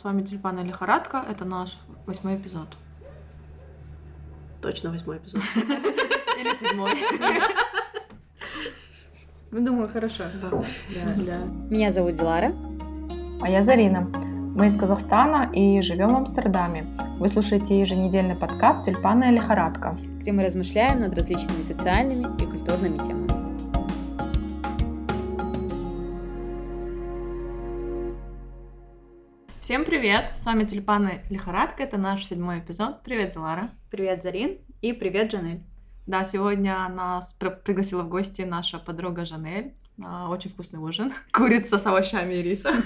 с вами Тюльпана Лихорадка. Это наш восьмой эпизод. Точно восьмой эпизод. Или седьмой. Ну, думаю, хорошо. Да. Да, да. Меня зовут Дилара. А я Зарина. Мы из Казахстана и живем в Амстердаме. Вы слушаете еженедельный подкаст «Тюльпанная лихорадка». где мы размышляем над различными социальными и культурными темами. Всем привет! С вами Тюльпаны Лихорадка. Это наш седьмой эпизод. Привет, Зелара. Привет, Зарин. И привет, Джанель. Да, сегодня нас при- пригласила в гости наша подруга Жанель. на Очень вкусный ужин. Курица с овощами и рисом.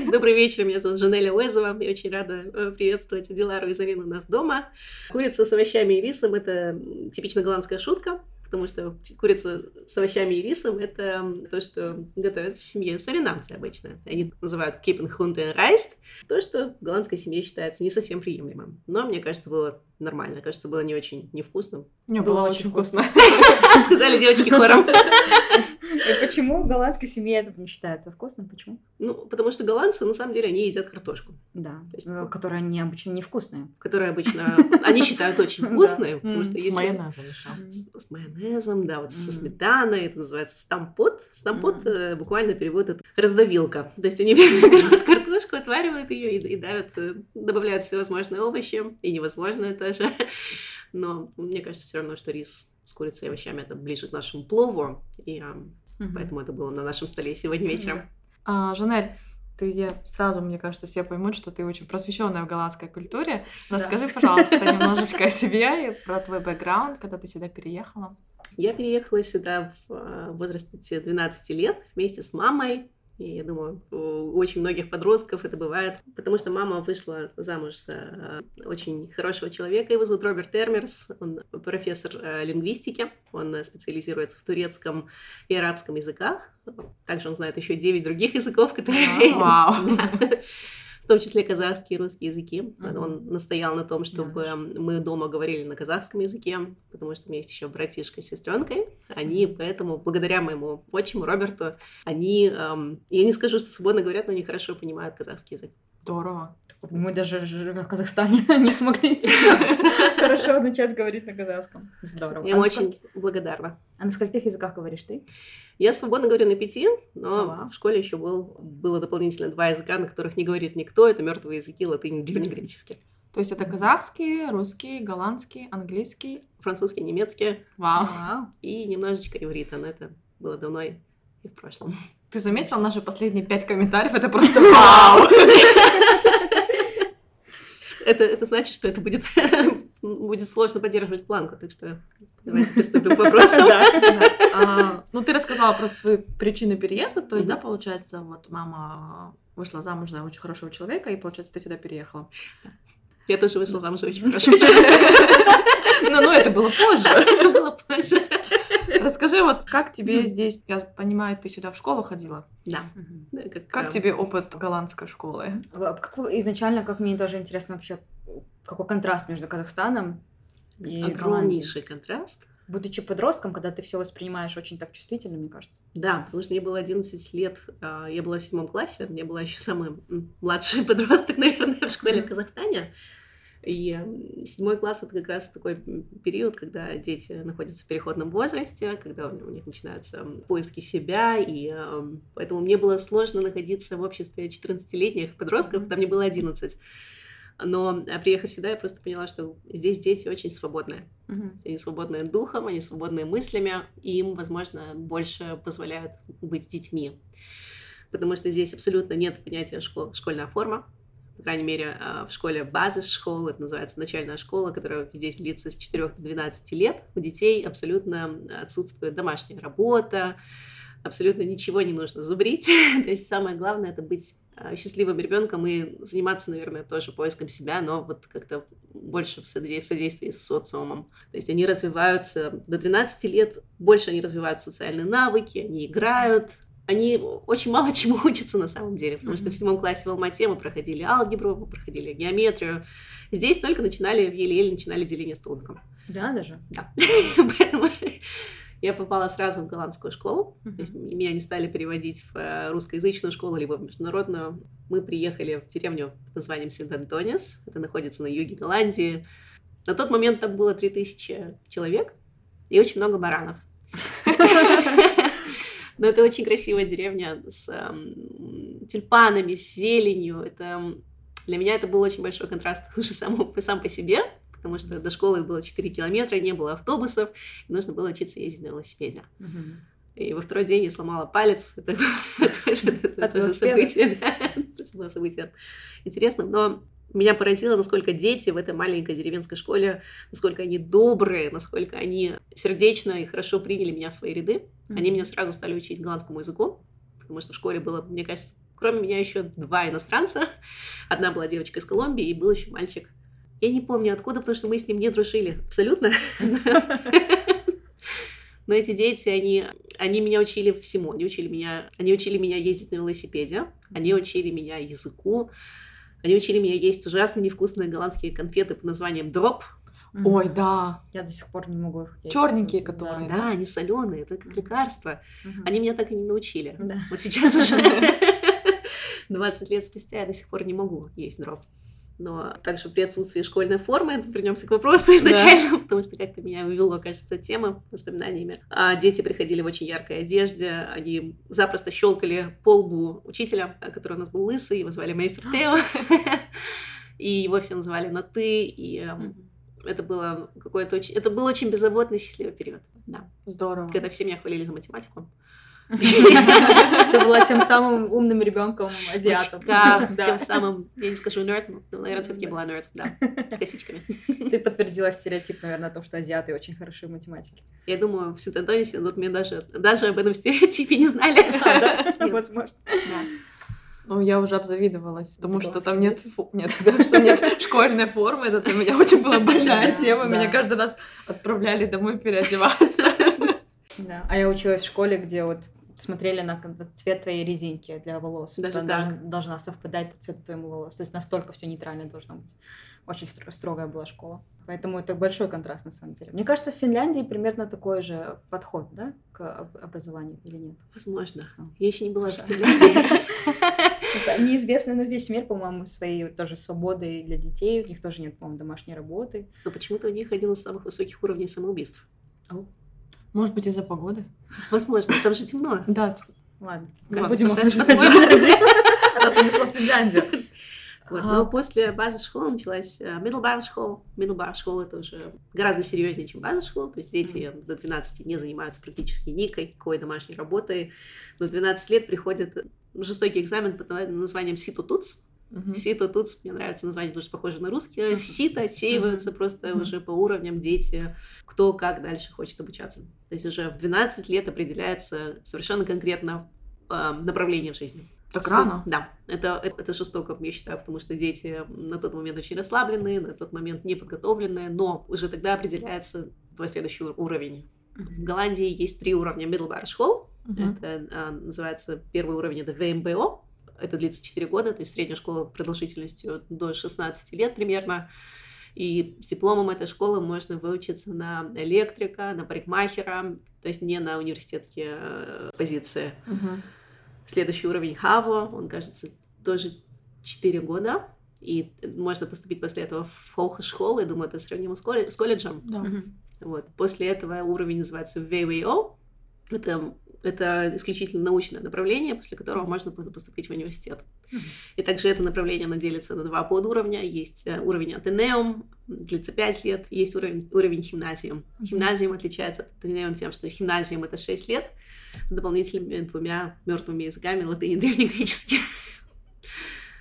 Добрый вечер, меня зовут Жанеля Уэзова. Я очень рада э, приветствовать Дилару и Зарину у нас дома. Курица с овощами и рисом – это типично голландская шутка, потому что курица с овощами и рисом – это то, что готовят в семье суринамцы обычно. Они называют кипенхунде райст, то, что в голландской семье считается не совсем приемлемым. Но мне кажется, было нормально. Кажется, было не очень невкусным. Мне Было было очень вкусно. Сказали девочки хором. И почему в голландской семье это не считается вкусным? Почему? Ну, потому что голландцы, на самом деле, они едят картошку. Да, есть- э, которые необычно невкусные. которые обычно они считают очень вкусные, потому что М, С майонезом еще. с, майонезом, да, вот со сметаной, это называется стампот. Стампот э, буквально перевод это раздавилка. То есть они берут картошку, отваривают ее и, давят, э, добавляют всевозможные овощи и невозможное тоже. Но мне кажется все равно, что рис с курицей и овощами это ближе к нашему плову, и а, Мгм. поэтому это было на нашем столе сегодня вечером. А, Жанель, ты сразу, мне кажется, все поймут, что ты очень просвещенная в голландской культуре. Расскажи, пожалуйста, немножечко о себе и про твой бэкграунд, когда ты сюда переехала. Я переехала сюда в э, возрасте 12 лет вместе с мамой. И я думаю, у очень многих подростков это бывает, потому что мама вышла замуж за э, очень хорошего человека. Его зовут Роберт Термерс. Он профессор э, лингвистики. Он э, специализируется в турецком и арабском языках. Также он знает еще 9 других языков, которые... Вау. В том числе казахский и русский языки. Мгм. Он настоял на том, чтобы Да. мы дома говорили на казахском языке, потому что у меня есть еще братишка с сестренкой. Они поэтому, благодаря моему отчиму Роберту, они, эм, я не скажу, что свободно говорят, но они хорошо понимают казахский язык. Здорово. Мы даже в Казахстане не смогли хорошо начать говорить на казахском. Здорово. Я А очень сколь- благодарна. А на скольких языках говоришь ты? Я свободно говорю на пяти, но Ага. в школе еще был, было дополнительно два языка, на которых не говорит никто. Это мертвые языки, латынь, древнегреческий. То есть это казахский, русский, голландский, английский. Французский, немецкий Вау. Вау. и немножечко иврита, но это было давно и и в прошлом. Ты заметил наши последние пять комментариев? Это просто вау! Это, это значит, что это будет, будет сложно поддерживать планку, так что давайте приступим к вопросам. Да. А, Ну, ты рассказала про свою причину переезда, то есть, да, получается, вот мама вышла замуж за очень хорошего человека, и, получается, ты сюда переехала. Я тоже вышла замуж за очень хорошего человека. Ну, ну, это было позже. Это было позже. Расскажи, вот как тебе здесь, я понимаю, ты сюда в школу ходила. Да. Как, Как э, тебе опыт голландской школы? Как вы- изначально, как мне тоже интересно вообще, какой контраст между Казахстаном и Голландией? Огромнейший контраст. Будучи подростком, когда ты все воспринимаешь очень так чувствительно, мне кажется. Да, потому что мне было 11 лет, а, я была в седьмом классе, я была еще самый младший подросток, наверное, в школе в Казахстане. И седьмой класс это как раз такой период, когда дети находятся в переходном возрасте, когда у них начинаются поиски себя, и эм, поэтому мне было сложно находиться в обществе 14-летних подростков, когда мне было 11. Но а, приехав сюда, я просто поняла, что здесь дети очень свободные. Они свободные духом, они свободные мыслями, и им, возможно, больше позволяют быть детьми. Потому что здесь абсолютно нет понятия школ- школьная форма. По крайней мере, а, в школе базис школ, это называется начальная школа, которая здесь длится с 4 до 12 лет. У детей абсолютно отсутствует домашняя работа, абсолютно ничего не нужно зубрить. То есть самое главное это быть а, счастливым ребенком и заниматься, наверное, тоже поиском себя, но вот как-то больше в содействии с социумом. То есть они развиваются до 12 лет, больше они развивают социальные навыки, они играют, они очень мало чему учатся на самом деле, потому что в седьмом классе в Алмате мы проходили алгебру, мы проходили геометрию. Здесь только начинали, еле-еле начинали деление столбиком. Да, даже? Да. Поэтому Я попала сразу в голландскую школу. Есть меня не стали переводить в э, русскоязычную школу, либо в международную. Мы приехали в деревню под названием Сент-Антонис. Это находится на юге Голландии. На тот момент там было 3000 человек и очень много баранов. Но это очень красивая деревня с эм, тюльпанами, с зеленью. Это для меня это был очень большой контраст уже сам, сам по себе, потому что до школы было 4 километра, не было автобусов, и нужно было учиться ездить на велосипеде. И во второй день я сломала палец. Это, тоже событие. Это было событие интересно. Но меня поразило, насколько дети в этой маленькой деревенской школе, насколько они добрые, насколько они сердечно и хорошо приняли меня в свои ряды. Mm-hmm. Они меня сразу стали учить голландскому языку, потому что в школе было, мне кажется, кроме меня еще два иностранца. Одна была девочка из Колумбии, и был еще мальчик. Я не помню откуда, потому что мы с ним не дружили. Абсолютно. Но эти дети, они, они меня учили всему. Они учили меня, они учили меня ездить на велосипеде, они учили меня языку, они учили меня есть ужасно невкусные голландские конфеты под названием дроп. Mm-hmm. Ой, да. Я до сих пор не могу их есть. Черненькие, которые. Да, да они соленые, это как лекарство. Mm-hmm. Они меня так и не научили. Да. Вот сейчас уже 20 лет спустя я до сих пор не могу есть дроп но также при отсутствии школьной формы, вернемся к вопросу изначально, да. потому что как-то меня вывело, кажется, тема воспоминаниями. А дети приходили в очень яркой одежде, они запросто щелкали по лбу учителя, который у нас был лысый, его звали мейстер Тео, и его все называли на «ты», и эм, это было какое-то очень... Это был очень беззаботный, счастливый период. Да. Здорово. Когда все меня хвалили за математику. Ты была тем самым умным ребенком азиатом. Да, тем самым, я не скажу нерд, но, наверное, все-таки была нерд, да, с косичками. Ты подтвердила стереотип, наверное, о том, что азиаты очень хороши в математике. Я думаю, в Сент-Антонисе на тот момент даже, даже об этом стереотипе не знали. Возможно. Ну, я уже обзавидовалась, потому что там нет, фу... нет, что нет школьной формы. Это для меня очень была больная тема. Меня каждый раз отправляли домой переодеваться. Да. А я училась в школе, где вот смотрели на цвет твоей резинки для волос. Даже должна, должна совпадать цвет твоему волос. То есть настолько все нейтрально должно быть. Очень строгая была школа. Поэтому это большой контраст на самом деле. Мне кажется, в Финляндии примерно такой же подход, да, к образованию или нет? Возможно. А. Я еще не была в Финляндии. Они известны на весь мир, по-моему, своей тоже свободой для детей. У них тоже нет, по-моему, домашней работы. Но почему-то у них один из самых высоких уровней самоубийств. Может быть, из-за погоды? Возможно, там же темно. Да. Ладно. Как будем Нас унесло в Финляндию. Вот. Но после базы школы началась middle школа. Middle школа это уже гораздо серьезнее, чем база школа. То есть дети до 12 не занимаются практически никакой домашней работой. До 12 лет приходит жестокий экзамен под названием Ситу Uh-huh. Сито тут, мне нравится название, потому что похоже на русский. Uh-huh. Сито отсеиваются uh-huh. просто uh-huh. уже по уровням дети, кто как дальше хочет обучаться. То есть уже в 12 лет определяется совершенно конкретно э, направление в жизни. Так рано? Да, это, это, это жестоко, я считаю, потому что дети на тот момент очень расслабленные, на тот момент не подготовленные, но уже тогда определяется твой следующий уровень. В Голландии есть три уровня middle школ. Uh-huh. Это а, называется первый уровень это ВМБО, это длится 4 года, то есть средняя школа продолжительностью до 16 лет примерно. И с дипломом этой школы можно выучиться на электрика, на парикмахера, то есть не на университетские э, позиции. Угу. Следующий уровень ХАВО, он, кажется, тоже 4 года. И можно поступить после этого в Фолхошколу, я думаю, это сравнимо с, колледжем. Да. Вот. После этого уровень называется ВВО. Это это исключительно научное направление, после которого можно поступить в университет. И также это направление, оно делится на два подуровня. Есть э, уровень Атенеум, длится 5 лет, есть уровень, уровень Химназиум. Химназиум отличается от Атенеум тем, что Химназиум это 6 лет с дополнительными двумя мертвыми языками, латынь и древнегреческий.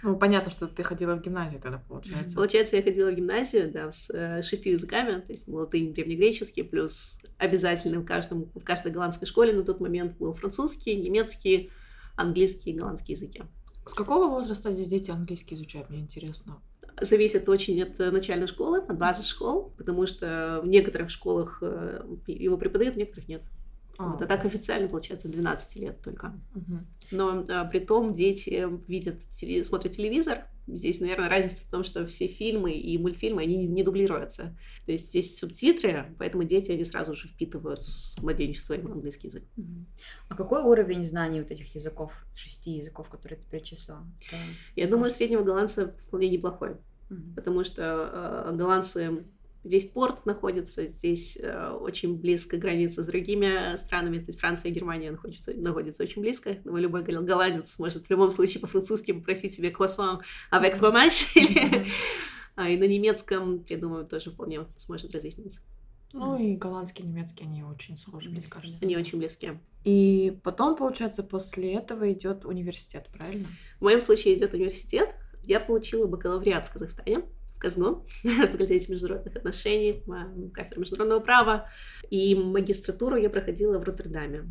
Ну, понятно, что ты ходила в гимназию тогда, получается. Получается, я ходила в гимназию, да, с э, шестью языками, то есть латынь, древнегреческий, плюс обязательно в, каждом, в каждой голландской школе на тот момент был французский, немецкий, английский и голландский языки. С какого возраста здесь дети английский изучают, мне интересно? Зависит очень от начальной школы, от базы школ, потому что в некоторых школах э, его преподают, в некоторых нет. А. Вот, а так официально, получается, 12 лет только. Мгм. Но а, при том дети видят, теле- смотрят телевизор. Здесь, наверное, разница в том, что все фильмы и мультфильмы, они не, не дублируются. То есть здесь субтитры, поэтому дети, они сразу же впитывают с младенчества им английский язык. Мгм. А какой уровень знаний вот этих языков, шести языков, которые ты перечислила? Я думаю, среднего голландца вполне неплохой. Мгм. потому что э, голландцы здесь порт находится, здесь э, очень близко граница с другими странами, здесь Франция и Германия находятся, находятся очень близко, но любой гол- голландец может в любом случае по-французски попросить себе croissant avec fromage, или- а, и на немецком, я думаю, тоже вполне сможет разъясниться. Ну и голландский, немецкий, они очень схожи, мне кажется. Они очень близки. И потом, получается, после этого идет университет, правильно? В моем случае идет университет. Я получила бакалавриат в Казахстане, на факультете международных отношений, кафедра международного права. И магистратуру я проходила в Роттердаме.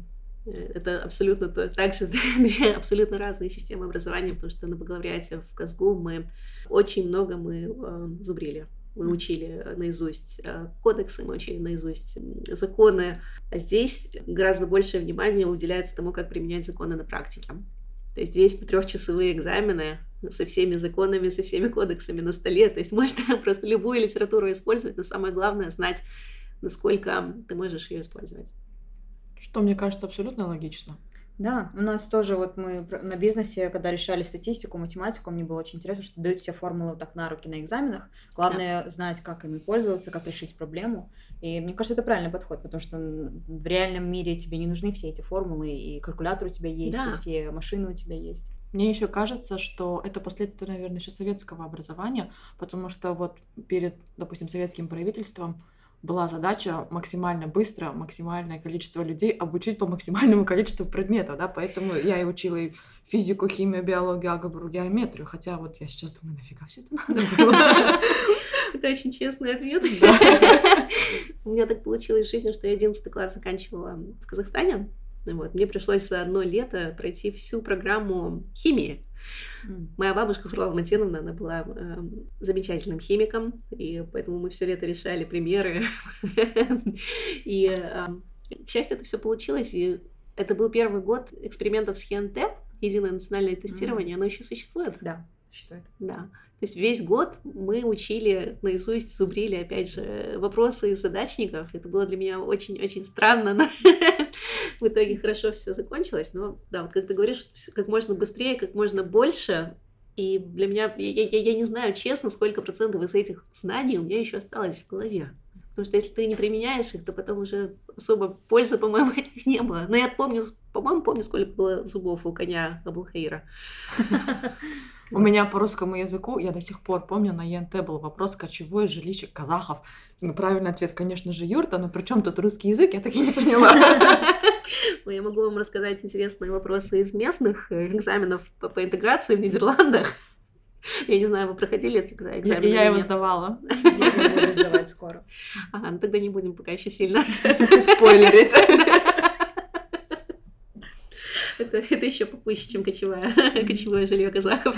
Э, Это абсолютно то, также две абсолютно разные системы образования, потому что на бакалавриате в КАЗГУ мы очень много мы э, зубрили. Мы учили наизусть э, кодексы, мы учили наизусть законы. А здесь гораздо большее внимание уделяется тому, как применять законы на практике. То есть здесь трехчасовые экзамены со всеми законами, со всеми кодексами на столе. То есть можно просто любую литературу использовать, но самое главное знать, насколько ты можешь ее использовать. Что, мне кажется, абсолютно логично. Да, у нас тоже вот мы на бизнесе, когда решали статистику, математику, мне было очень интересно, что дают все формулы вот так на руки на экзаменах. Главное знать, как ими пользоваться, как решить проблему. И мне кажется, это правильный подход, потому что в реальном мире тебе не нужны все эти формулы, и калькулятор у тебя есть, Да. и все машины у тебя есть. Мне еще кажется, что это последствия, наверное, еще советского образования, потому что вот перед, допустим, советским правительством была задача максимально быстро, максимальное количество людей обучить по максимальному количеству предметов, да, поэтому я и учила и физику, химию, биологию, алгебру, геометрию, хотя вот я сейчас думаю, нафига все это надо было? Это очень честный ответ. У меня так получилось в жизни, что я 11 класс заканчивала в Казахстане. Вот. Мне пришлось за одно лето пройти всю программу химии. Моя бабушка Фролова Матеновна, она была эм, замечательным химиком, и поэтому мы все лето решали примеры. И, эм, к счастью, это все получилось, и это был первый год экспериментов с ХНТ, единое национальное тестирование, оно еще существует. Да, это? Да. То есть весь год мы учили наизусть, зубрили, опять же, вопросы из задачников. Это было для меня очень-очень странно, но в итоге хорошо все закончилось. Но да, вот как ты говоришь, как можно быстрее, как можно больше. И для меня, я, я- я не знаю честно, сколько процентов из этих знаний у меня еще осталось в голове. Потому что если ты не применяешь их, то потом уже особо пользы, по-моему, от них не было. Но я помню, по-моему, помню, сколько было зубов у коня Абулхаира. У меня по русскому языку, я до сих пор помню, на ЕНТ был вопрос «Кочевое жилище казахов». Ну, правильный ответ, конечно же, юрта, но при чем тут русский язык, я так и не поняла. Ну, я могу вам рассказать интересные вопросы из местных э, экзаменов по, по интеграции в Нидерландах. Я не знаю, вы проходили эти экза- Я я его сдавала. Я буду сдавать скоро. Ага, ну тогда не будем пока еще сильно. Спойлерить. Это, это еще попуще, чем кочевое, кочевое жилье казахов.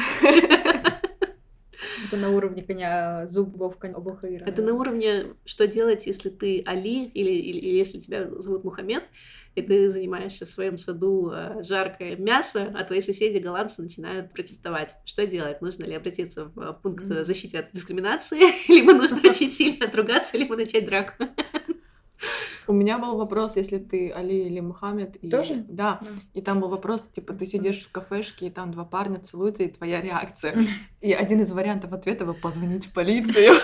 Это на уровне коня зубов коня Абулхаира. Это на уровне, что делать, если ты Али или, или, или если тебя зовут Мухаммед, и ты занимаешься в своем саду э, жаркое мясо, а твои соседи голландцы начинают протестовать. Что делать? Нужно ли обратиться в э, пункт защиты от дискриминации, либо нужно очень сильно отругаться, либо начать драку? У меня был вопрос, если ты Али или Мухаммед. и- Тоже? Да. Да. И там был вопрос, типа, ты сидишь в кафешке, и там два парня целуются, и твоя реакция. И один из вариантов ответа был позвонить в полицию.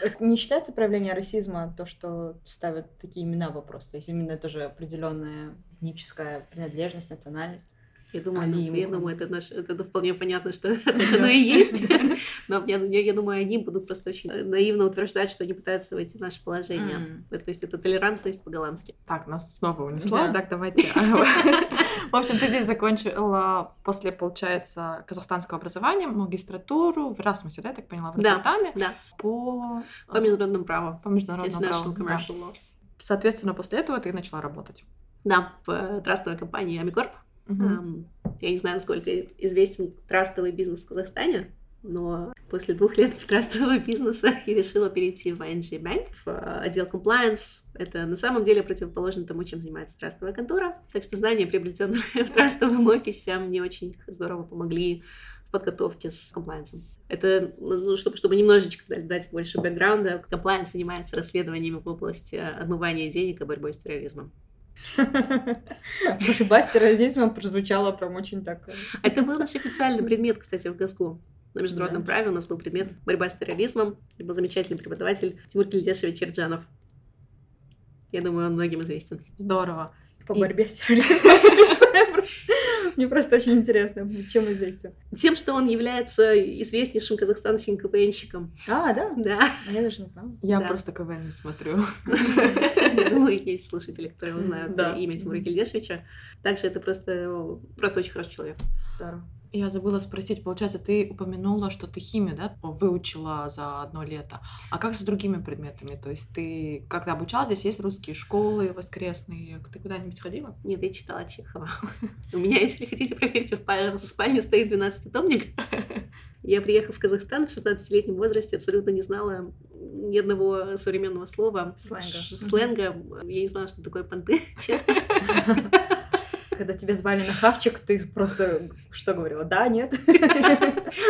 Это не считается проявлением расизма, то, что ставят такие имена вопрос? То есть именно тоже определенная этническая принадлежность, национальность? Я думаю, Али ну, и я думаю, это, наш, это, это вполне понятно, что так оно и есть. Но я, я, думаю, они будут просто очень наивно утверждать, что они пытаются войти в наше положение. М. То есть это толерантность по-голландски. Так, нас снова унесла. Да. Так, давайте. В общем, ты здесь закончила после, получается, казахстанского образования, магистратуру в Расмусе, да, я так поняла, в Да. Роттердаме Да, по, по международному праву. по международному праву. Commercial Law. Соответственно, после этого ты начала работать. Да, в э, трастовой компании Амикорп. Я не знаю, насколько известен трастовый бизнес в Казахстане, но после двух лет трастового бизнеса я решила перейти в ING Bank, в э, отдел compliance. Это на самом деле противоположно тому, чем занимается трастовая контора. Так что знания, приобретенные в трастовом офисе, мне очень здорово помогли в подготовке с комплайенсом. Это, ну, чтобы, чтобы немножечко дать больше бэкграунда, комплайенс занимается расследованиями в области отмывания денег и борьбой с терроризмом. Борьба с терроризмом прозвучало прям очень так... Это был наш официальный предмет, кстати, в ГАСКу. На международном Да. праве у нас был предмет борьба с терроризмом. Это был замечательный преподаватель Тимур Кильдешевич Черджанов. Я думаю, он многим известен. Здорово. По И- борьбе с терроризмом. Мне просто очень интересно, чем известен. Тем, что он является известнейшим казахстанским КВНщиком. А, да? Да. А Я даже не знала. Я просто КВН не смотрю. Думаю, есть слушатели, которые узнают Да. имя Тимура Кильдешевича. Также это просто, просто очень хороший человек. Здорово. Я забыла спросить, получается, ты упомянула, что ты химию, да, выучила за одно лето. А как с другими предметами? То есть ты когда обучалась, здесь есть русские школы воскресные. Ты куда-нибудь ходила? Нет, я читала Чехова. У меня, если хотите, проверьте, в па- в спальне стоит 12-томник. Я, приехав в Казахстан в 16-летнем возрасте, абсолютно не знала ни одного современного слова. Сленга. Сленга. Я не знала, что такое понты, честно. Когда тебя звали на хавчик, ты просто что говорила? Да, нет?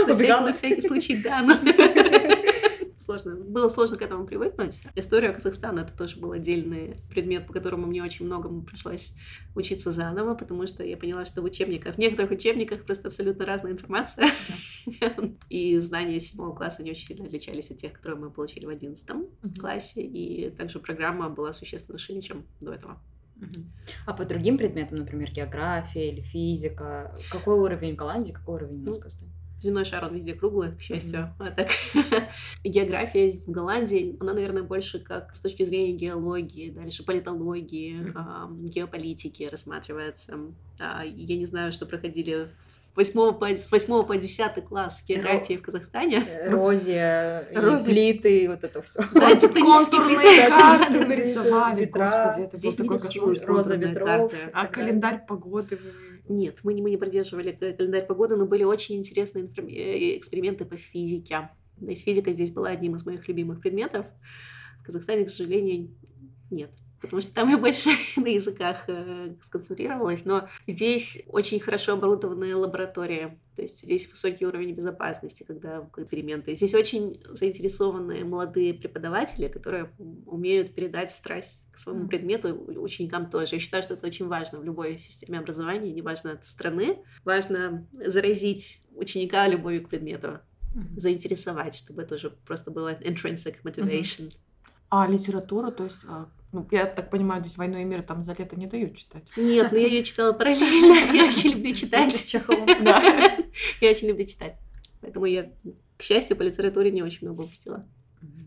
Убегала? на всякий случай, да. но- Сложно. Было сложно к этому привыкнуть. История Казахстана это тоже был отдельный предмет, по которому мне очень многому пришлось учиться заново, потому что я поняла, что в учебниках, в некоторых учебниках просто абсолютно разная информация. И знания седьмого класса не очень сильно отличались от тех, которые мы получили в одиннадцатом классе. И также программа была существенно шире, чем до этого. А по другим предметам, например, география или физика, какой уровень в Голландии, какой уровень у нас в Ну, Казахстане? Земной шар, он везде круглый, к счастью. А так география в Голландии, она, наверное, больше как с точки зрения геологии, дальше политологии, Мгм. а, геополитики рассматривается. А, Я не знаю, что проходили восьмого по, с 8 по 10 класс географии в Казахстане. Эрозия, Эрозия. плиты, вот это все. Да, Контурные карты нарисовали, господи, это Здесь такой кошмар. Роза ветров. А календарь погоды. Нет, мы не, мы не продерживали календарь погоды, но были очень интересные э, эксперименты по физике. То есть физика здесь была одним из моих любимых предметов. В Казахстане, к сожалению, нет. Потому что там я больше на языках э, сконцентрировалась, но здесь очень хорошо оборудованные лаборатории. То есть здесь высокий уровень безопасности, когда эксперименты. Здесь очень заинтересованные молодые преподаватели, которые умеют передать страсть к своему предмету, ученикам тоже. Я считаю, что это очень важно в любой системе образования, неважно от страны. Важно заразить ученика любовью к предмету, заинтересовать, чтобы это уже просто было intrinsic motivation. А литературу, то есть, а, ну, я так понимаю, здесь «Войну и мир» там за лето не дают читать. Нет, но я ее читала параллельно. Я очень люблю читать. Чеховым. Да. Я очень люблю читать. Поэтому я, к счастью, по литературе не очень много упустила.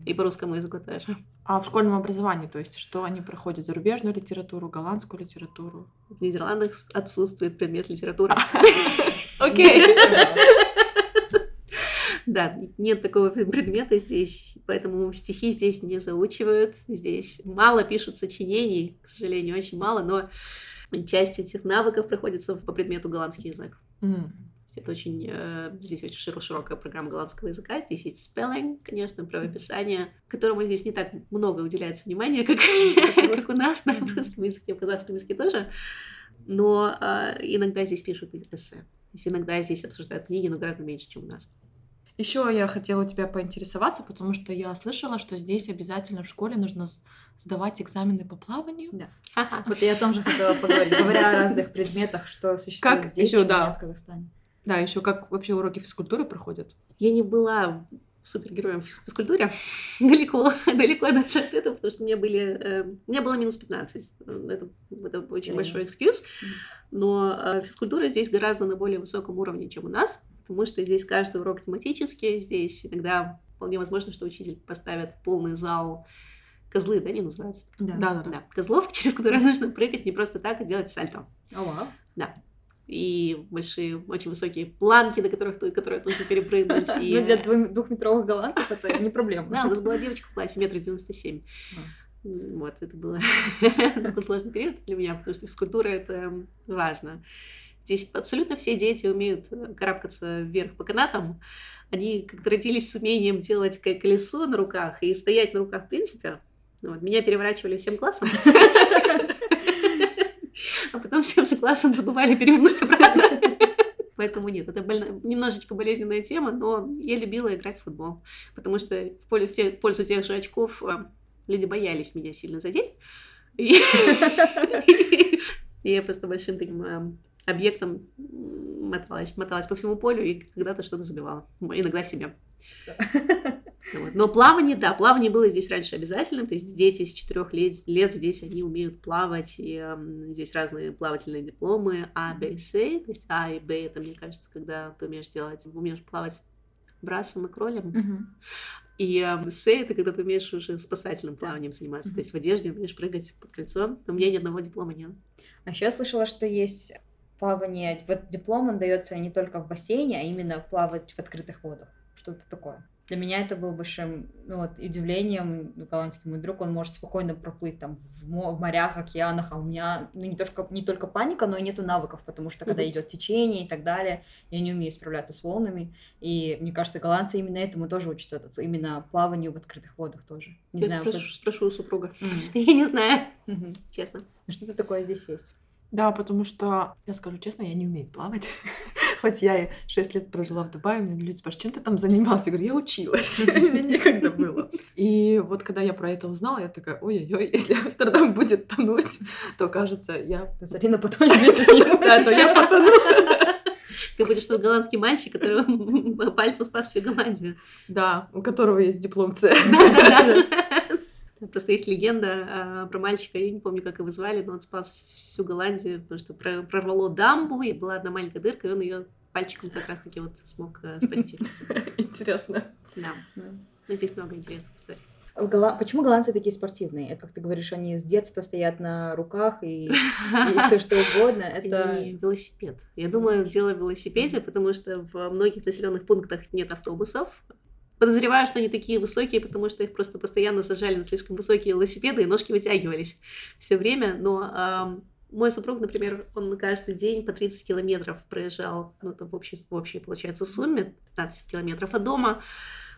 И по русскому языку тоже. А в школьном образовании, то есть, что они проходят? Зарубежную литературу, голландскую литературу? В Нидерландах отсутствует предмет литература. Окей. Да, нет такого предмета здесь, поэтому стихи здесь не заучивают. Здесь мало пишут сочинений, к сожалению, очень мало, но часть этих навыков проходится по предмету голландский язык. Это очень, э, здесь очень широ- широкая программа голландского языка. Здесь есть spelling, конечно, правописание, которому здесь не так много уделяется внимания, как, как у нас на русском языке, в казахском языке тоже. Но э, иногда здесь пишут эссе. То есть иногда здесь обсуждают книги, но гораздо меньше, чем у нас. Еще я хотела у тебя поинтересоваться, потому что я слышала, что здесь обязательно в школе нужно сдавать экзамены по плаванию. Ха-ха. Вот я о том же хотела поговорить, говоря о разных предметах, что существует Как здесь, чего да. в Казахстане. Да, еще как вообще уроки физкультуры проходят. Я не была супергероем в физкультуре. далеко, далеко даже от этого, потому что у меня были... э, у меня было минус 15. Это, это очень Реально. большой экскьюз. Но э, физкультура здесь гораздо на более высоком уровне, чем у нас, потому что здесь каждый урок тематический, здесь иногда вполне возможно, что учитель поставит полный зал козлы, да, они называются? Да, да, да. Да, козлов, через которые нужно прыгать не просто так, а делать сальто. О, вау. И большие, очень высокие планки, на которых которые нужно перепрыгнуть. И, Ну, для двух- двухметровых голландцев это не проблема. Да, у нас была девочка в классе, метр девяносто семь. М, Вот, это было такой сложный период для меня, потому что физкультура — это важно. Здесь абсолютно все дети умеют э, карабкаться вверх по канатам. Они как-то родились с умением делать колесо на руках и стоять на руках в принципе. Вот. Меня переворачивали всем классом. А потом всем же классом забывали перевернуть обратно. Поэтому нет, это больно, немножечко болезненная тема, но я любила играть в футбол, потому что в пользу тех же очков э, люди боялись меня сильно задеть. И я просто большим таким э, объектом моталась, моталась по всему полю и когда-то что-то забивала. Иногда себе. Вот. Но плавание, да, плавание было здесь раньше обязательным, то есть дети с четырех лет, лет здесь они умеют плавать, и э, здесь разные плавательные дипломы А, Б и С, то есть А и Б, это, мне кажется, когда ты умеешь делать, умеешь плавать брасом и кролем, Мгм. и э, С это когда ты умеешь уже спасательным плаванием заниматься, то есть в одежде умеешь прыгать под кольцо, у меня ни одного диплома нет. А еще я слышала, что есть плавание, вот диплом он дается не только в бассейне, а именно плавать в открытых водах. Что-то такое. Для меня это было большим ну, вот, удивлением. Голландский мой друг, он может спокойно проплыть там в, мо- в морях, океанах, а у меня ну, не, только, не только паника, но и нету навыков, потому что когда Мгм. идет течение и так далее, я не умею справляться с волнами. И мне кажется, голландцы именно этому тоже учатся, именно плаванию в открытых водах тоже. Не Я знаю, спрошу, как- спрошу у супруга, что я не знаю, Мгм. честно. Ну, Что-то такое здесь есть. Да, потому что, я скажу честно, я не умею плавать. Хоть я и 6 лет прожила в Дубае, меня люди спрашивают, чем ты там занимался? Я говорю, я училась, мне некогда было. И вот когда я про это узнала, я такая, ой-ой-ой, если Амстердам будет тонуть, то, кажется, я... Зарина потонет вместе с ним. Да, то я потону. Ты будешь тот голландский мальчик, который пальцем спас всю Голландию. Да, у которого есть диплом С. Просто есть легенда а, про мальчика, я не помню, как его звали, но он спас всю Голландию, потому что про- прорвало дамбу, и была одна маленькая дырка, и он ее пальчиком как раз-таки вот смог э, спасти. Интересно. Да. Но здесь много интересных историй. Почему голландцы такие спортивные? Это, как ты говоришь, они с детства стоят на руках и, все что угодно. Это И велосипед. Я думаю, дело в велосипеде, потому что в многих населенных пунктах нет автобусов. Подозреваю, что они такие высокие, потому что их просто постоянно сажали на слишком высокие велосипеды, и ножки вытягивались все время. Но ам, мой супруг, например, он каждый день по 30 километров проезжал, ну, это в общей, в общей получается, сумме, 15 километров от дома.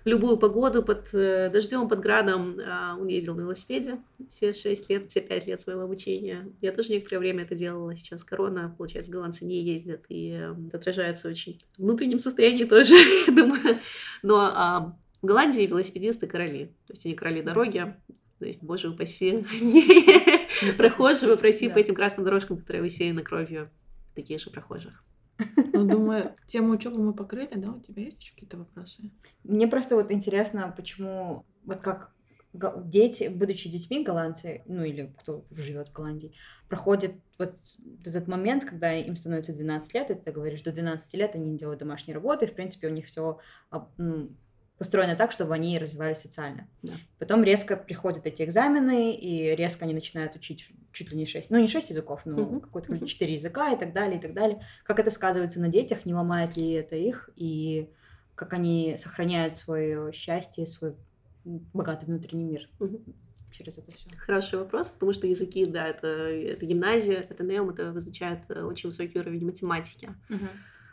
В любую погоду, под э, дождем, под градом, а, он ездил на велосипеде все 6 лет, все 5 лет своего обучения. Я тоже некоторое время это делала. Сейчас корона, получается, голландцы не ездят, и э, это отражается очень в внутреннем состоянии тоже, я думаю. Но а, в Голландии велосипедисты короли. То есть они короли дороги. То есть, боже упаси, прохожего пройти по этим красным дорожкам, которые усеяны кровью таких же прохожих. Ну, думаю, тему учебы мы покрыли, да? У тебя есть еще какие-то вопросы? Мне просто вот интересно, почему вот как дети, будучи детьми голландцы, ну или кто живет в Голландии, проходит вот этот момент, когда им становится 12 лет, и ты говоришь, до 12 лет они не делают домашней работы, и, в принципе, у них все построено так, чтобы они развивались социально. Да. Потом резко приходят эти экзамены, и резко они начинают учить чуть ли не 6, ну не 6 языков, но Мгм. какое-то. 4 языка и так далее, и так далее. Как это сказывается на детях, не ломает ли это их, и как они сохраняют свое счастье, свой богатый внутренний мир Мгм. через это все. Хороший вопрос, потому что языки, да, это, это гимназия, это неум, это означает э, очень высокий уровень математики.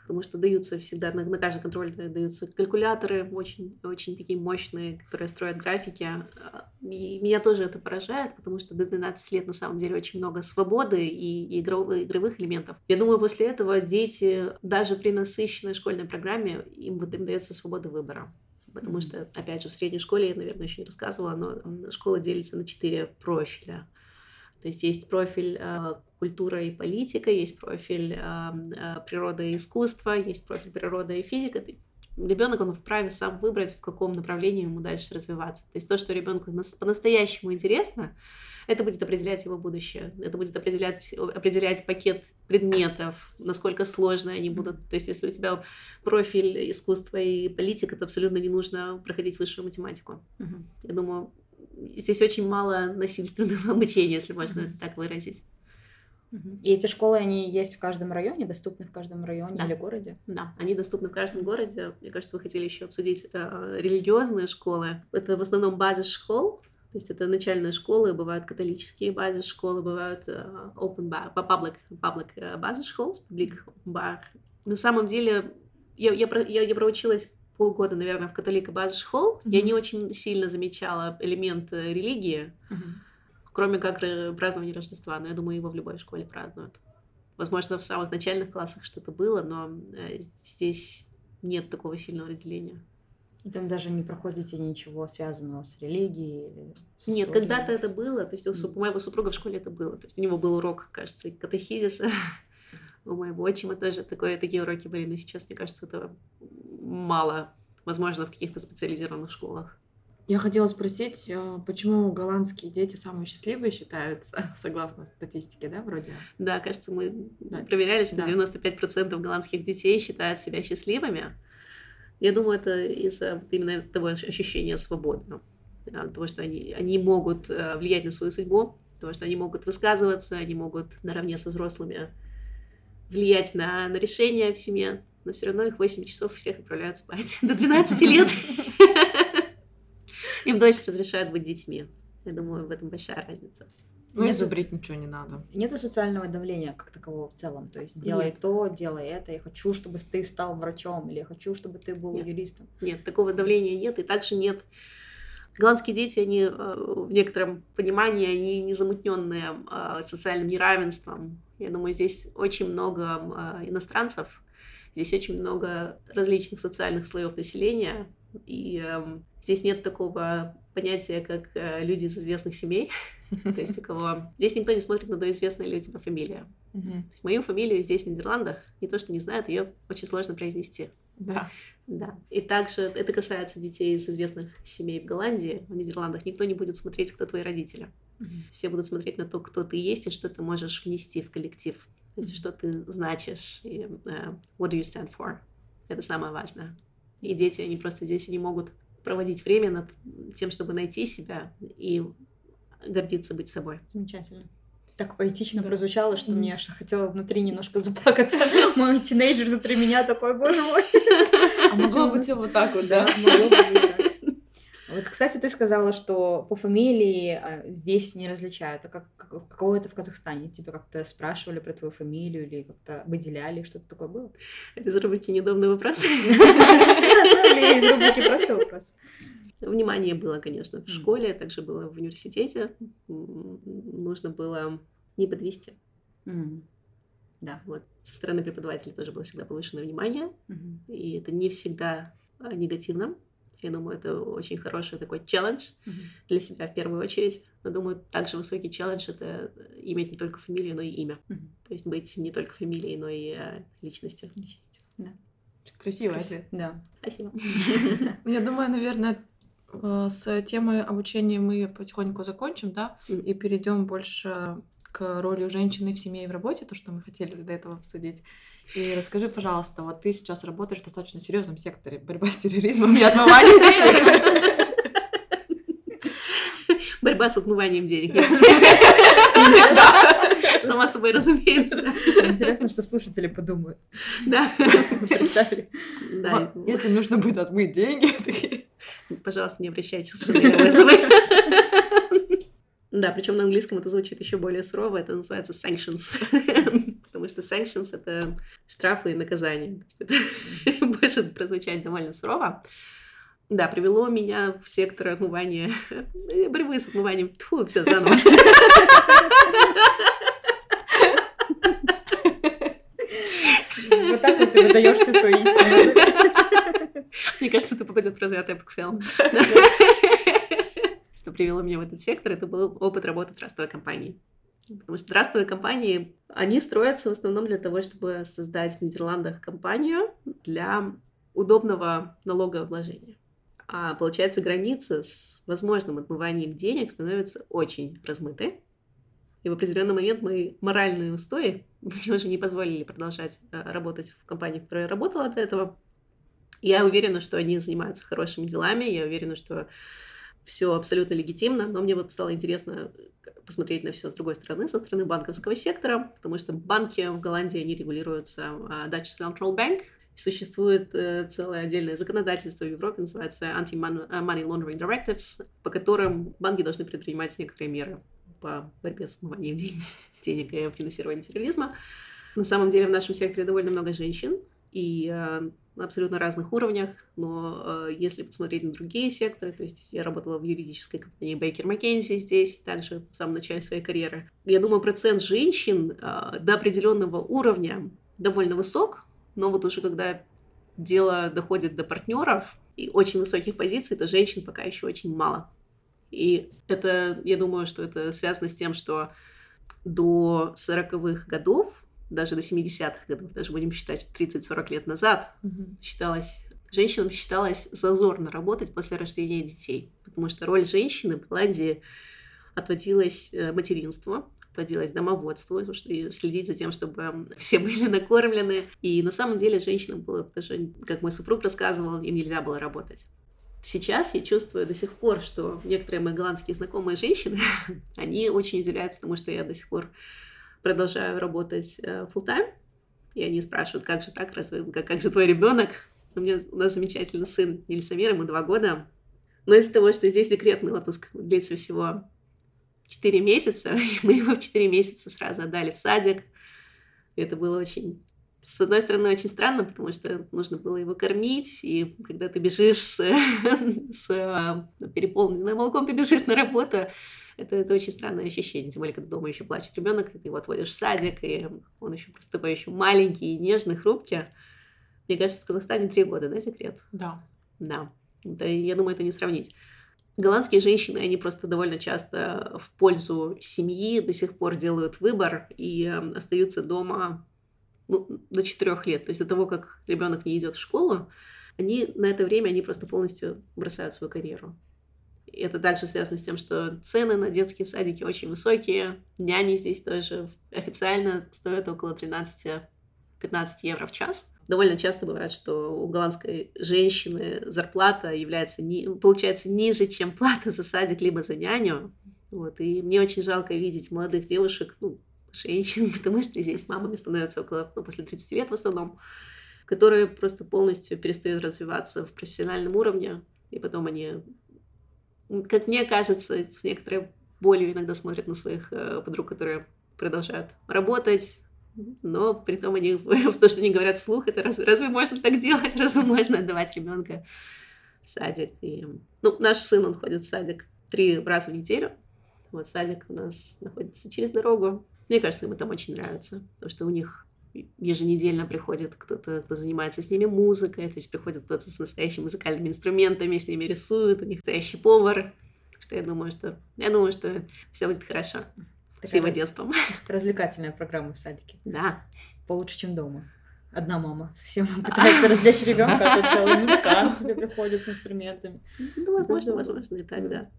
Потому что даются всегда на, на каждый контроль да, даются калькуляторы очень, очень такие мощные, которые строят графики. А, И меня тоже это поражает, потому что до 12 лет на самом деле очень много свободы и, и игровых, игровых элементов. Я думаю, после этого дети, даже при насыщенной школьной программе, им, вот им дается свобода выбора. Потому что, опять же, в средней школе, я, наверное, еще не рассказывала, но школа делится на четыре профиля. То есть есть профиль э, культура и политика, есть профиль э, э, природа и искусство, есть профиль природа и физика. То есть ребенок он вправе сам выбрать, в каком направлении ему дальше развиваться. То есть то, что ребенку нас- по-настоящему интересно, это будет определять его будущее. Это будет определять, определять пакет предметов, насколько сложно они будут. То есть если у тебя профиль искусства и политика, то абсолютно не нужно проходить высшую математику. Я думаю, здесь очень мало насильственного обучения, если можно это так выразить. И эти школы, они есть в каждом районе, доступны в каждом районе Да. или городе? Да, они доступны в каждом городе. Мне кажется, вы хотели еще обсудить э, религиозные школы. Это в основном базис школ. То есть это начальные школы, бывают католические базы школы, бывают uh, open bar, public, public базы школ, public bar. На самом деле я, я, я, я проучилась полгода, наверное, в католика базы школ. Mm-hmm. Я не очень сильно замечала элемент религии, mm-hmm. кроме как празднования Рождества. Но я думаю, его в любой школе празднуют. Возможно, в самых начальных классах что-то было, но э, здесь нет такого сильного разделения. И там даже не проходите ничего связанного с религией? Или с Нет, когда-то это было. То есть у, моего супруга в школе это было. То есть у него был урок, кажется, катехизиса. У моего отчима тоже такое, такие уроки были. Но сейчас, мне кажется, этого мало. Возможно, в каких-то специализированных школах. Я хотела спросить, э, почему голландские дети самые счастливые считаются, согласно статистике, да, вроде? Да, кажется, мы да. проверяли, что да. 95% голландских детей считают себя счастливыми. Я думаю, это из-за именно того ощущения свободы, того, что они, они могут э, влиять на свою судьбу, того, что они могут высказываться, они могут наравне со взрослыми влиять на, на решения в семье, но все равно их 8 часов всех отправляют спать до 12 лет. Им дочь разрешают быть детьми. Я думаю, в этом большая разница. Ну, Нет, зубрить ничего не надо. Нету социального давления как такового в целом. То есть делай Нет. то, делай это. Я хочу, чтобы ты стал врачом, или я хочу, чтобы ты был нет. юристом. Нет, такого давления нет. И также нет. Голландские дети, они э, в некотором понимании, они не замутненные а, социальным неравенством. Я думаю, здесь очень много а, иностранцев, здесь очень много различных социальных слоев населения, и эм, здесь нет такого понятия, как э, люди из известных семей. То есть у кого... Здесь никто не смотрит на то, известная ли у тебя фамилия. Мою фамилию здесь, в Нидерландах, не то, что не знают, ее очень сложно произнести. Да. Да. И также это касается детей из известных семей в Голландии, в Нидерландах. Никто не будет смотреть, кто твои родители. Все будут смотреть на то, кто ты есть и что ты можешь внести в коллектив. То есть, что ты значишь и uh, what do you stand for. Это самое важное. И дети, они просто здесь не могут проводить время над тем, чтобы найти себя и гордиться быть собой. Замечательно. Так поэтично прозвучало, что mm. мне аж хотела внутри немножко заплакаться. Мой тинейджер внутри меня такой, боже мой. А могло быть вот так вот, да? Вот, кстати, ты сказала, что по фамилии а, здесь не различают. А как, как, каково это в Казахстане? Тебя как-то спрашивали про твою фамилию или как-то выделяли? Что-то такое было? Это из рубрики «Недобный вопрос». Из рубрики «Просто вопрос». Внимание было, конечно, в школе, также было в университете. Нужно было не подвести. Да. Вот. Со стороны преподавателя тоже было всегда повышенное внимание. И это не всегда а, негативно. Я думаю, это очень хороший такой челлендж mm-hmm. для себя в первую очередь. Но думаю, также высокий челлендж это иметь не только фамилию, но и имя. Mm-hmm. То есть быть не только фамилией, но и э, личностью. Личностью, да. Красивый ответ. Да. Спасибо. Я думаю, наверное, э, с темой обучения мы потихоньку закончим, да, и перейдем больше к роли женщины в семье и в работе, то, что мы хотели до этого обсудить. И расскажи, пожалуйста, вот ты сейчас работаешь в достаточно серьезном секторе борьба с терроризмом и отмыванием денег. Борьба с отмыванием денег. Сама собой разумеется. Интересно, что слушатели подумают. Да. Представили. Да. Если нужно будет отмыть деньги, пожалуйста, не обращайтесь к вызовы. Да, причем на английском это звучит еще более сурово, это называется sanctions. Потому что sanctions это штрафы и наказания. Это может прозвучать довольно сурово. Да, привело меня в сектор отмывания, борьбы с отмыванием. Фу, все заново. Вот так вот ты выдаешь все свои истины. Мне кажется, это попадет в развятый букфел что привело меня в этот сектор, это был опыт работы в трастовой компании. Потому что трастовые компании, они строятся в основном для того, чтобы создать в Нидерландах компанию для удобного налогообложения. А получается, граница с возможным отмыванием денег становится очень размытой. И в определенный момент мои моральные устои мне уже не позволили продолжать э, работать в компании, в которой я работала до этого. Я уверена, что они занимаются хорошими делами. Я уверена, что все абсолютно легитимно, но мне бы стало интересно посмотреть на все с другой стороны, со стороны банковского сектора, потому что банки в Голландии, они регулируются uh, Dutch Central Bank, Существует э, целое отдельное законодательство в Европе, называется Anti-Money Laundering Directives, по которым банки должны предпринимать некоторые меры по борьбе с отмыванием денег, денег и финансированием терроризма. На самом деле в нашем секторе довольно много женщин, и э, на абсолютно разных уровнях, но э, если посмотреть на другие секторы, то есть я работала в юридической компании Baker McKenzie здесь, также в самом начале своей карьеры, я думаю, процент женщин э, до определенного уровня довольно высок, но вот уже когда дело доходит до партнеров и очень высоких позиций, то женщин пока еще очень мало. И это, я думаю, что это связано с тем, что до 40-х годов, даже до 70-х годов, даже будем считать 30-40 лет назад, mm-hmm. считалось, женщинам считалось зазорно работать после рождения детей, потому что роль женщины в Голландии отводилась э, материнству, отводилось домоводству, и следить за тем, чтобы все были накормлены. И на самом деле женщинам было даже, как мой супруг рассказывал, им нельзя было работать. Сейчас я чувствую до сих пор, что некоторые мои голландские знакомые женщины, они очень удивляются тому, что я до сих пор продолжаю работать э, full time, и они спрашивают, как же так, разве, как, как же твой ребенок? У меня у нас замечательный сын Нильсамир, ему два года. Но из-за того, что здесь декретный отпуск длится всего 4 месяца, мы его в 4 месяца сразу отдали в садик. Это было очень с одной стороны, очень странно, потому что нужно было его кормить, и когда ты бежишь с, с а, переполненным молоком, ты бежишь на работу, это, это очень странное ощущение, тем более, когда дома еще плачет ребенок, и ты его отводишь в садик, и он еще просто такой еще маленький, нежный, хрупкий. Мне кажется, в Казахстане три года, да, секрет? Да. Да. Это, я думаю, это не сравнить. Голландские женщины, они просто довольно часто в пользу семьи до сих пор делают выбор и эм, остаются дома ну, до четырех лет. То есть до того, как ребенок не идет в школу, они на это время они просто полностью бросают свою карьеру. И это также связано с тем, что цены на детские садики очень высокие. Няни здесь тоже официально стоят около 13-15 евро в час. Довольно часто бывает, что у голландской женщины зарплата является, ни, получается ниже, чем плата за садик либо за няню. Вот. И мне очень жалко видеть молодых девушек, ну, женщин, потому что здесь мамами становятся около, ну, после 30 лет в основном, которые просто полностью перестают развиваться в профессиональном уровне, и потом они, как мне кажется, с некоторой болью иногда смотрят на своих э, подруг, которые продолжают работать, но при том они, то, что они говорят вслух, это раз, разве можно так делать, разве можно отдавать ребенка в садик? И, ну, наш сын, он ходит в садик три раза в неделю, вот садик у нас находится через дорогу. Мне кажется, им там очень нравится, потому что у них еженедельно приходит кто-то, кто занимается с ними музыкой, то есть приходит кто-то с настоящими музыкальными инструментами, с ними рисует, у них настоящий повар. Что я думаю, что я думаю, что все будет хорошо с его детством. Развлекательная программа в садике. Да. Получше, чем дома. Одна мама совсем пытается развлечь ребенка, а тут целый музыкант тебе приходит с инструментами. Ну, возможно, возможно, и так, да.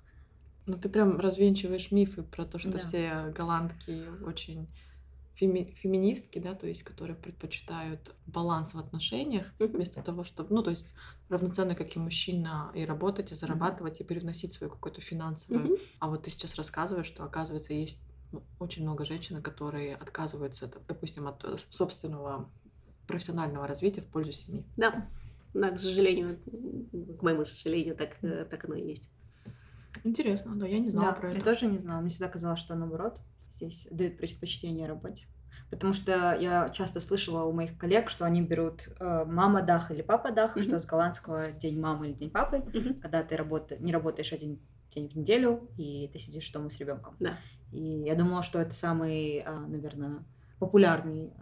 Ну, ты прям развенчиваешь мифы про то, что да. все голландки очень феми феминистки, да, то есть которые предпочитают баланс в отношениях вместо того, чтобы, ну, то есть равноценно, как и мужчина, и работать, и зарабатывать, и привносить свою какую-то финансовую. А вот ты сейчас рассказываешь, что, оказывается, есть ну, очень много женщин, которые отказываются, допустим, от э, собственного профессионального развития в пользу семьи. Да, да, к сожалению, к моему сожалению, так, э, так оно и есть. Интересно, да, я не знала да, про это. Я тоже не знала. Мне всегда казалось, что наоборот, здесь дают предпочтение работе. Потому что я часто слышала у моих коллег, что они берут э, мама дах или папа дах, mm-hmm. что с голландского день мамы или день папы, mm-hmm. когда ты работа... не работаешь один день в неделю, и ты сидишь дома с ребенком. Да. И я думала, что это самый, э, наверное, популярный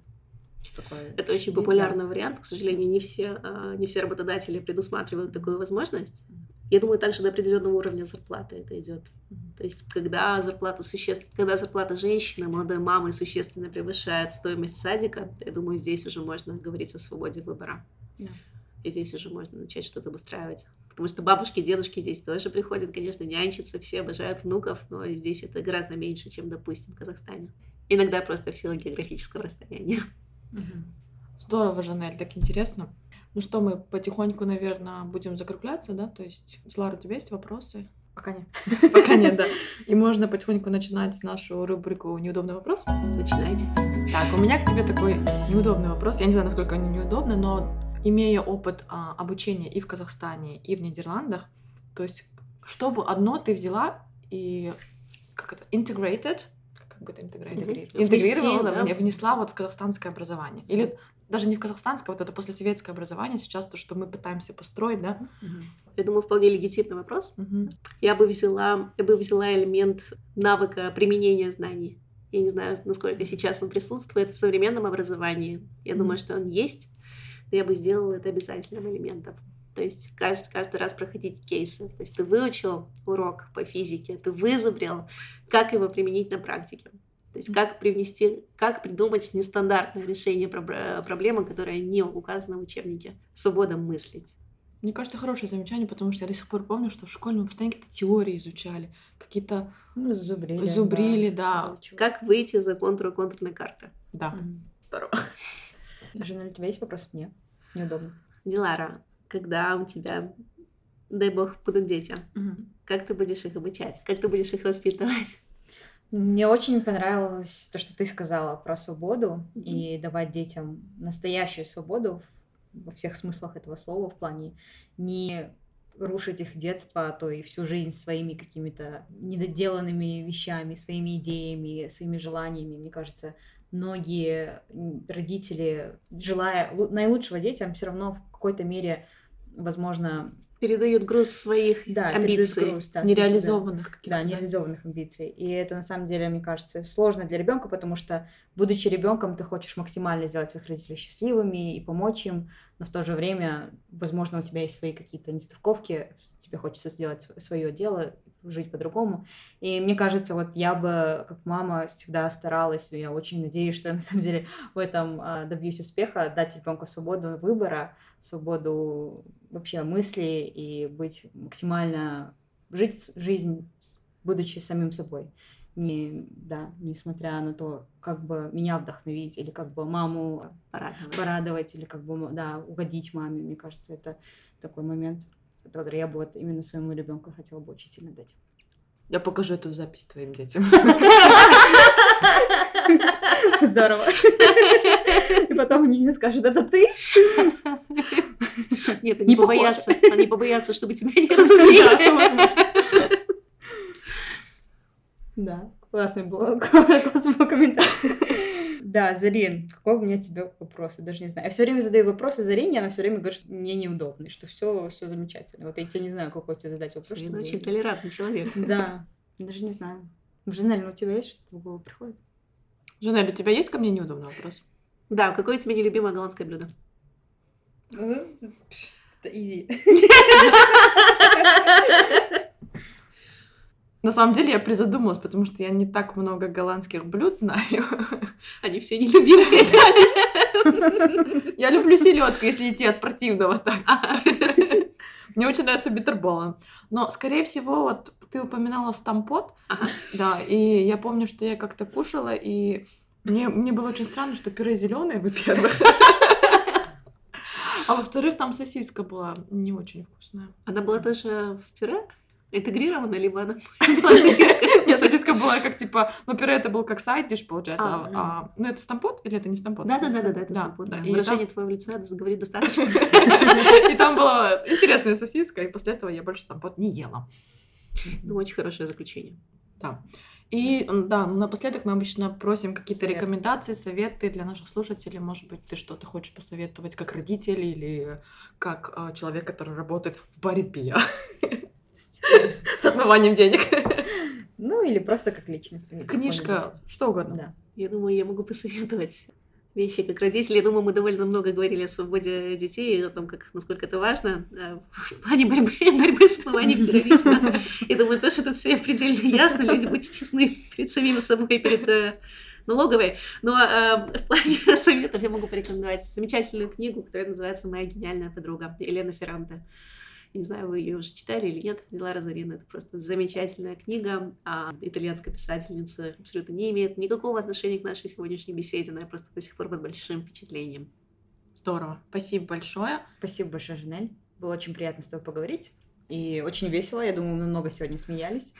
такое. Это очень популярный да. вариант. К сожалению, не все, э, не все работодатели предусматривают такую возможность. Я думаю, также до определенного уровня зарплаты это идет. То есть, когда зарплата существенно, когда зарплата женщины, молодой мамы существенно превышает стоимость садика, я думаю, здесь уже можно говорить о свободе выбора. Да. И здесь уже можно начать что-то обустраивать. Потому что бабушки, дедушки здесь тоже приходят, конечно, нянчиться, все обожают внуков, но здесь это гораздо меньше, чем, допустим, в Казахстане. Иногда просто в силу географического расстояния. Здорово, Жанель, так интересно. Ну что, мы потихоньку, наверное, будем закругляться, да? То есть, Злара, у тебя есть вопросы? Пока нет. Пока нет, да. И можно потихоньку начинать нашу рубрику «Неудобный вопрос». Начинайте. Так, у меня к тебе такой неудобный вопрос. Я не знаю, насколько он неудобный, но имея опыт а, обучения и в Казахстане, и в Нидерландах, то есть чтобы одно ты взяла и как это integrated, как будет integrated? Интегрировала. интегрировала, Ввести, да. вне- внесла вот в казахстанское образование. Или даже не в казахстанское, вот это послесоветское образование, сейчас то, что мы пытаемся построить, да? Я думаю, вполне легитимный вопрос. Мгм. Я бы взяла, я бы взяла элемент навыка применения знаний. Я не знаю, насколько сейчас он присутствует в современном образовании. Я думаю, что он есть, но я бы сделала это обязательным элементом. То есть каждый, каждый раз проходить кейсы. То есть ты выучил урок по физике, ты вызубрил, как его применить на практике. То есть как привнести, как придумать нестандартное решение проб- проблемы, которая не указана в учебнике. Свобода мыслить. Мне кажется, хорошее замечание, потому что я до сих пор помню, что в школе мы постоянно какие-то теории изучали, какие-то Ну, зубрили. зубрили, да. заучила. Как выйти за контур контурной карты. Да. Здорово. Жена, у тебя есть вопрос? Нет. Неудобно. Дилара, когда у тебя, дай бог, будут дети, Мгм. как ты будешь их обучать? Как ты будешь их воспитывать? Мне очень понравилось то, что ты сказала про свободу и давать детям настоящую свободу во всех смыслах этого слова, в плане не рушить их детство, а то и всю жизнь своими какими-то недоделанными вещами, своими идеями, своими желаниями. Мне кажется, многие родители, желая лу- наилучшего детям, все равно в какой-то мере, возможно, Передают груз своих да, амбиций. груз, да, да. Нереализованных каких-то. Да, нереализованных амбиций. И это на самом деле, мне кажется, сложно для ребенка, потому что, будучи ребенком, ты хочешь максимально сделать своих родителей счастливыми и помочь им, но в то же время, возможно, у тебя есть свои какие-то нестыковки, тебе хочется сделать свое дело, жить по-другому. И мне кажется, вот я бы, как мама, всегда старалась, и я очень надеюсь, что я на самом деле в этом а, добьюсь успеха, дать ребенку свободу выбора, свободу вообще мысли и быть максимально жить жизнь, будучи самим собой. Не, да, несмотря на то, как бы меня вдохновить, или как бы маму Порадовать. порадовать, или как бы, да, угодить маме. Мне кажется, это такой момент, который я бы вот именно своему ребенку хотела бы очень сильно дать. Я покажу эту запись твоим детям. Здорово. И потом они мне скажут, это ты? Нет, они Не побоятся, они побоятся, чтобы тебя не Да, разозлить. Да, классный был, классный был комментарий. Да, Зарин, какой у меня тебе вопрос? Я даже не знаю. Я все время задаю вопросы Зарине, она все время говорит, что мне неудобно, что все, все замечательно. Вот я тебе не знаю, какой тебе задать вопрос. Чтобы- очень толерантный человек. Да, даже не знаю. Жанель, ну у тебя есть что-то в голову приходит? Жанель, у тебя есть ко мне неудобный вопрос? Да, какое у тебя нелюбимое голландское блюдо? Это изи. На самом деле я призадумалась, потому что я не так много голландских блюд знаю. Они все нелюбимые. Я люблю селедку, если идти от противного так. Мне очень нравится битерболон. Но, скорее всего, вот ты упоминала стампот. Ага. Да, и я помню, что я как-то кушала, и мне, мне было очень странно, что пюре зеленое, во-первых. А во-вторых, там сосиска была не очень вкусная. Она была тоже в пюре? Интегрирована, либо она сосиска? Нет, сосиска была как типа, ну пюре это был как сайд-диш, получается. А, А, а, ну это стампот или это не стампот? Да, да, да, да, да, это стампот, да. Выражение твоего лица говорит достаточно. И там была интересная сосиска, и после этого я больше стампот не ела. Ну, очень хорошее заключение. Да. И да, напоследок мы обычно просим какие-то Совет. рекомендации, советы для наших слушателей. Может быть, ты что-то хочешь посоветовать как родитель или как а, человек, который работает в борьбе с отмыванием денег. Ну, или просто как личность. Книжка, что угодно. Да. Я думаю, я могу посоветовать вещи как родители. Я думаю, мы довольно много говорили о свободе детей, и о том, как, насколько это важно э, в плане борьбы, борьбы с отмыванием терроризма. И думаю, то, что тут все предельно ясно, люди, будьте честны перед самим собой, перед э, налоговой. Но э, в плане советов я могу порекомендовать замечательную книгу, которая называется «Моя гениальная подруга» Елена Ферранте. Не знаю, вы ее уже читали или нет. Дилара Зарина. Это просто замечательная книга. А итальянская писательница абсолютно не имеет никакого отношения к нашей сегодняшней беседе, но я просто до сих пор под большим впечатлением. Здорово. Спасибо большое. Спасибо большое, Жанель. Было очень приятно с тобой поговорить. И очень весело. Я думаю, мы много сегодня смеялись.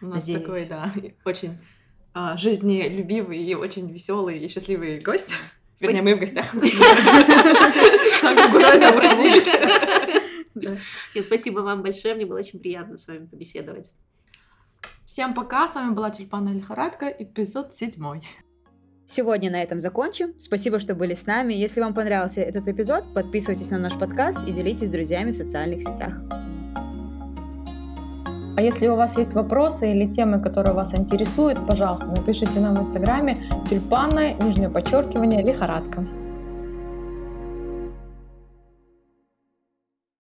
У нас Надеюсь. такой, да, очень а, жизнелюбивый и очень веселый и счастливый гость. Вернее, мы в гостях. Сами гости напросились. Нет, спасибо вам большое, мне было очень приятно с вами побеседовать. Всем пока, с вами была Тюльпанная лихорадка, эпизод седьмой. Сегодня на этом закончим. Спасибо, что были с нами. Если вам понравился этот эпизод, подписывайтесь на наш подкаст и делитесь с друзьями в социальных сетях. А если у вас есть вопросы или темы, которые вас интересуют, пожалуйста, напишите нам в инстаграме тюльпанное, нижнее подчеркивание, лихорадка.